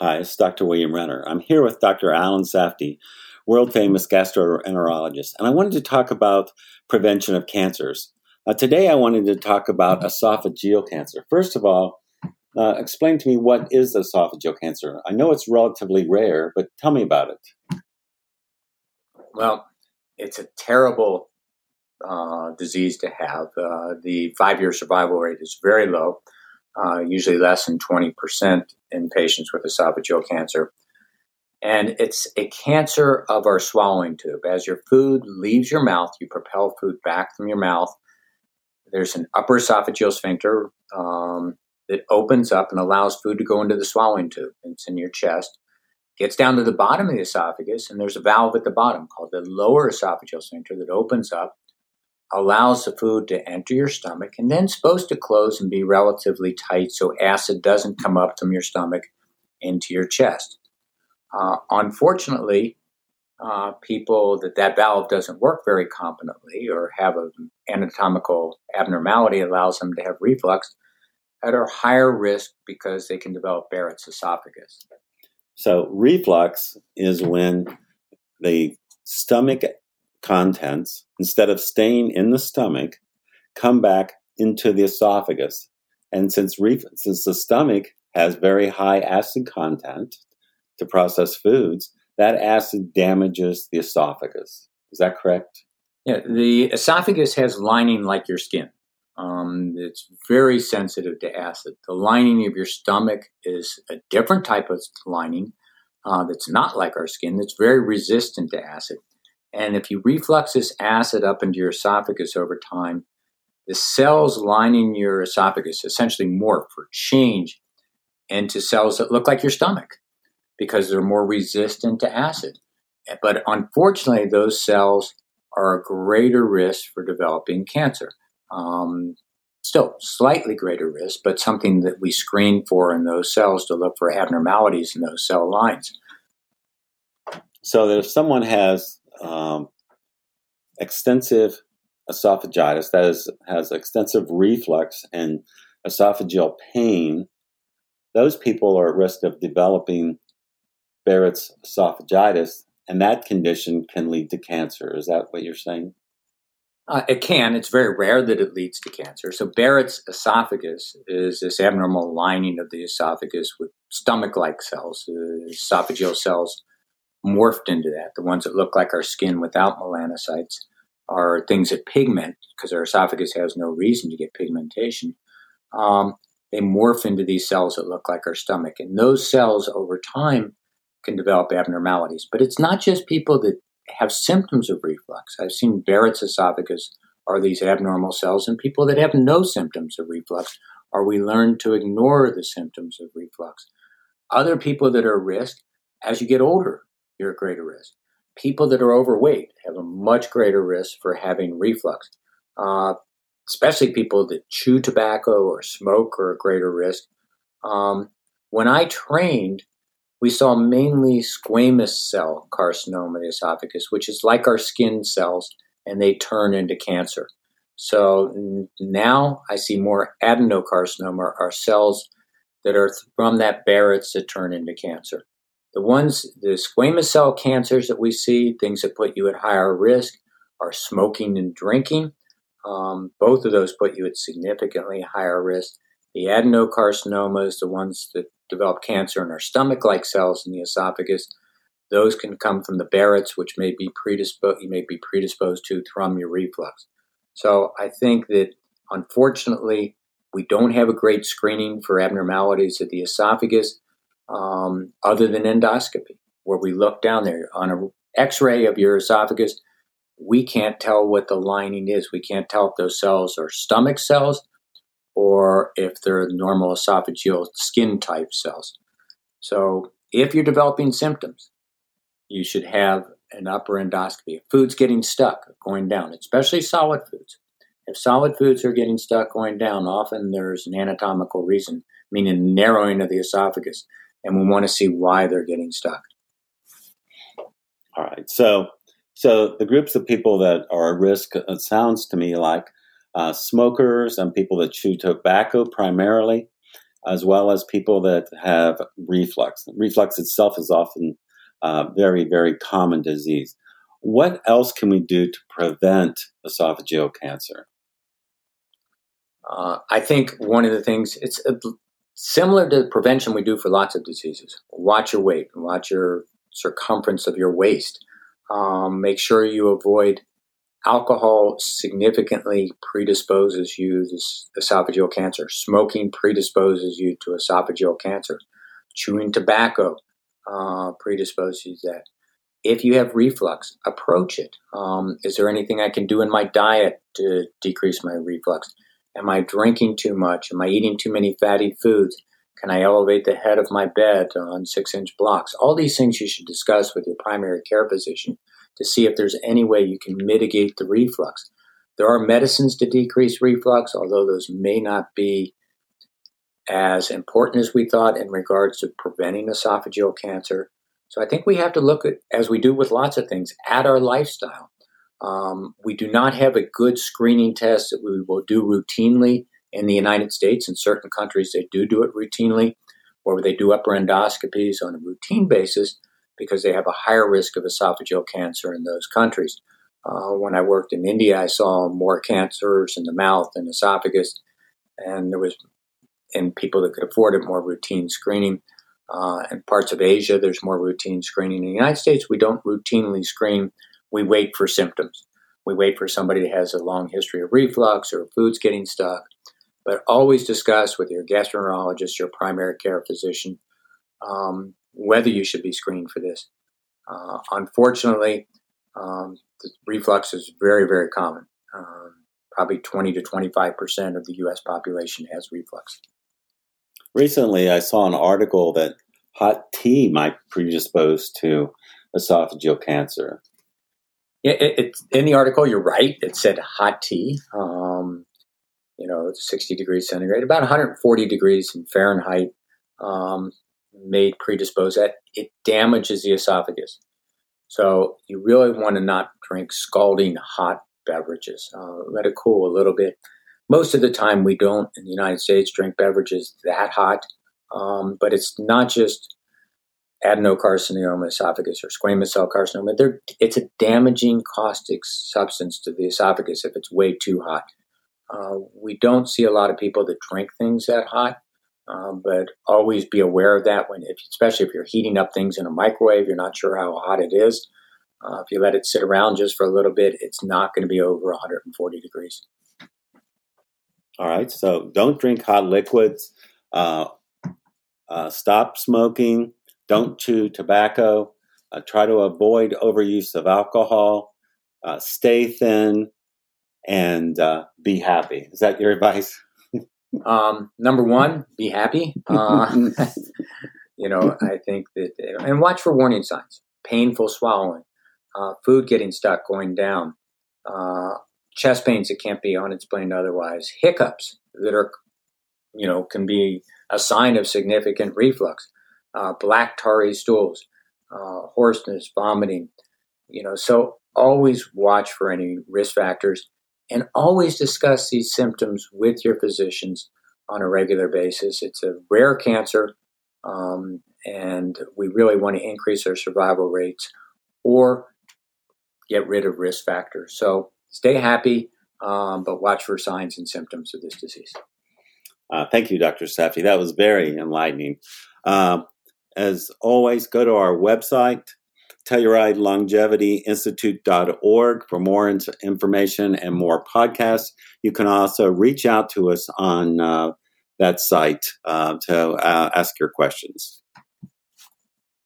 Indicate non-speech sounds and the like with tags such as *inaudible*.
Hi, it's Dr. William Renner. I'm here with Dr. Alan Safdie, world famous gastroenterologist, and I wanted to talk about prevention of cancers. Uh, today, I wanted to talk about esophageal cancer. First of all, uh, explain to me what is esophageal cancer. I know it's relatively rare, but tell me about it. Well, it's a terrible uh, disease to have. Uh, the five year survival rate is very low uh, usually less than 20% in patients with esophageal cancer. And it's a cancer of our swallowing tube. As your food leaves your mouth, you propel food back from your mouth. There's an upper esophageal sphincter um, that opens up and allows food to go into the swallowing tube. It's in your chest. Gets down to the bottom of the esophagus, and there's a valve at the bottom called the lower esophageal sphincter that opens up allows the food to enter your stomach and then supposed to close and be relatively tight so acid doesn't come up from your stomach into your chest. Uh, unfortunately, uh, people that that valve doesn't work very competently or have an anatomical abnormality allows them to have reflux at a higher risk because they can develop Barrett's esophagus. So reflux is when the stomach contents, instead of staying in the stomach, come back into the esophagus. And since, re- since the stomach has very high acid content to process foods, that acid damages the esophagus. Is that correct? Yeah, the esophagus has lining like your skin. Um, it's very sensitive to acid. The lining of your stomach is a different type of lining uh, that's not like our skin, that's very resistant to acid. And if you reflux this acid up into your esophagus over time, the cells lining your esophagus essentially morph or change into cells that look like your stomach because they're more resistant to acid. But unfortunately, those cells are a greater risk for developing cancer. Um, still, slightly greater risk, but something that we screen for in those cells to look for abnormalities in those cell lines. So that if someone has um, extensive esophagitis, that is, has extensive reflux and esophageal pain, those people are at risk of developing Barrett's esophagitis, and that condition can lead to cancer. Is that what you're saying? Uh, it can. It's very rare that it leads to cancer. So, Barrett's esophagus is this abnormal lining of the esophagus with stomach like cells, uh, esophageal cells morphed into that. The ones that look like our skin without melanocytes are things that pigment because our esophagus has no reason to get pigmentation. Um, they morph into these cells that look like our stomach, and those cells over time can develop abnormalities. But it's not just people that have symptoms of reflux. I've seen Barrett's esophagus are these abnormal cells, and people that have no symptoms of reflux, or we learn to ignore the symptoms of reflux. Other people that are at risk, as you get older, you're at greater risk. People that are overweight have a much greater risk for having reflux. Uh, especially people that chew tobacco or smoke are at greater risk. Um, when I trained, we saw mainly squamous cell carcinoma of the esophagus, which is like our skin cells, and they turn into cancer. So now I see more adenocarcinoma, are cells that are from that Barrett's that turn into cancer. The ones, the squamous cell cancers that we see, things that put you at higher risk, are smoking and drinking. Um, both of those put you at significantly higher risk. The adenocarcinomas, the ones that develop cancer in our stomach like cells in the esophagus, those can come from the Barrett's, which may be predisposed, you may be predisposed to from your reflux. So I think that unfortunately, we don't have a great screening for abnormalities of the esophagus um, other than endoscopy, where we look down there on an X-ray of your esophagus. We can't tell what the lining is. We can't tell if those cells are stomach cells or if they're normal esophageal skin type cells. So, if you're developing symptoms, you should have an upper endoscopy. If food's getting stuck, going down, especially solid foods. If solid foods are getting stuck going down, often there's an anatomical reason, meaning narrowing of the esophagus and we want to see why they're getting stuck. All right. So, so the groups of people that are at risk, it sounds to me like uh, smokers and people that chew tobacco primarily. as well as people that have reflux. Reflux itself is often a very, very common disease. What else can we do to prevent esophageal cancer? Uh, I think one of the things it's uh, similar to prevention we do for lots of diseases. Watch your weight, and watch your circumference of your waist. Um, make sure you avoid alcohol. Significantly predisposes you to esophageal cancer. Smoking predisposes you to esophageal cancer. Chewing tobacco uh, predisposes you to that. If you have reflux, approach it. Um, is there anything I can do in my diet to decrease my reflux? Am I drinking too much? Am I eating too many fatty foods? Can I elevate the head of my bed on six inch blocks? All these things you should discuss with your primary care physician to see if there's any way you can mitigate the reflux. There are medicines to decrease reflux, although those may not be as important as we thought in regards to preventing esophageal cancer. So I think we have to look at, as we do with lots of things, at our lifestyle. Um, we do not have a good screening test that we will do routinely in the United States. In certain countries, they do do it routinely, or they do upper endoscopies on a routine basis because they have a higher risk of esophageal cancer in those countries. Uh, when I worked in India, I saw more cancers in the mouth and esophagus, and there was in people that could afford it more routine screening. Uh, in parts of Asia, there's more routine screening. In the United States, we don't routinely screen we wait for symptoms. We wait for somebody that has a long history of reflux or foods getting stuck. But always discuss with your gastroenterologist, your primary care physician, um, whether you should be screened for this. Uh, unfortunately, um, reflux is very, very common. Um, probably 20 to 25% of the US population has reflux. Recently, I saw an article that hot tea might predispose to esophageal cancer. It, in the article, you're right. It said hot tea. Um, you know, 60 degrees centigrade, about 140 degrees in Fahrenheit, um, may predispose that. It damages the esophagus. So you really want to not drink scalding hot beverages. Uh, let it cool a little bit. Most of the time, we don't in the United States drink beverages that hot. Um, but it's not just adenocarcinoma esophagus or squamous cell carcinoma, it's a damaging caustic substance to the esophagus if it's way too hot. Uh, we don't see a lot of people that drink things that hot, um, but always be aware of that when, if, especially if you're heating up things in a microwave, you're not sure how hot it is. Uh, if you let it sit around just for a little bit, it's not going to be over 140 degrees. All right, so don't drink hot liquids. Uh, uh stop smoking don't chew tobacco. Uh, try to avoid overuse of alcohol. Uh, stay thin and uh, be happy. Is that your *laughs* advice? um, number one, be happy. *laughs* Uh, *laughs* you know, I think that, and watch for warning signs painful swallowing, uh, food getting stuck, going down, uh, chest pains that can't be unexplained otherwise, hiccups that are, you know, can be a sign of significant reflux uh, black tarry stools, uh, hoarseness, vomiting. You know, so always watch for any risk factors and always discuss these symptoms with your physicians on a regular basis. It's a rare cancer, um, and we really want to increase our survival rates or get rid of risk factors. So stay happy, um, but watch for signs and symptoms of this disease. Uh, thank you, Dr. Safi. That was very enlightening. Uh, as always, go to our website, TellurideLongevityInstitute.org for more information and more podcasts. You can also reach out to us on uh, that site uh, to uh, ask your questions.